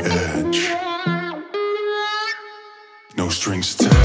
edge. No strings attached.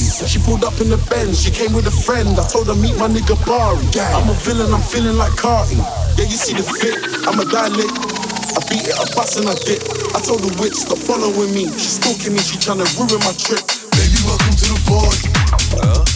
She pulled up in the Benz, she came with a friend. I told her meet my nigga Bari. I'm a villain, I'm feeling like Carti. Yeah, you see the fit, I'm a dilate. I beat it, I bust and I dip. I told the witch, stop following me. She's stalking me, she trying to ruin my trip. Baby, welcome to the party.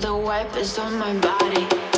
The wipe is on my body.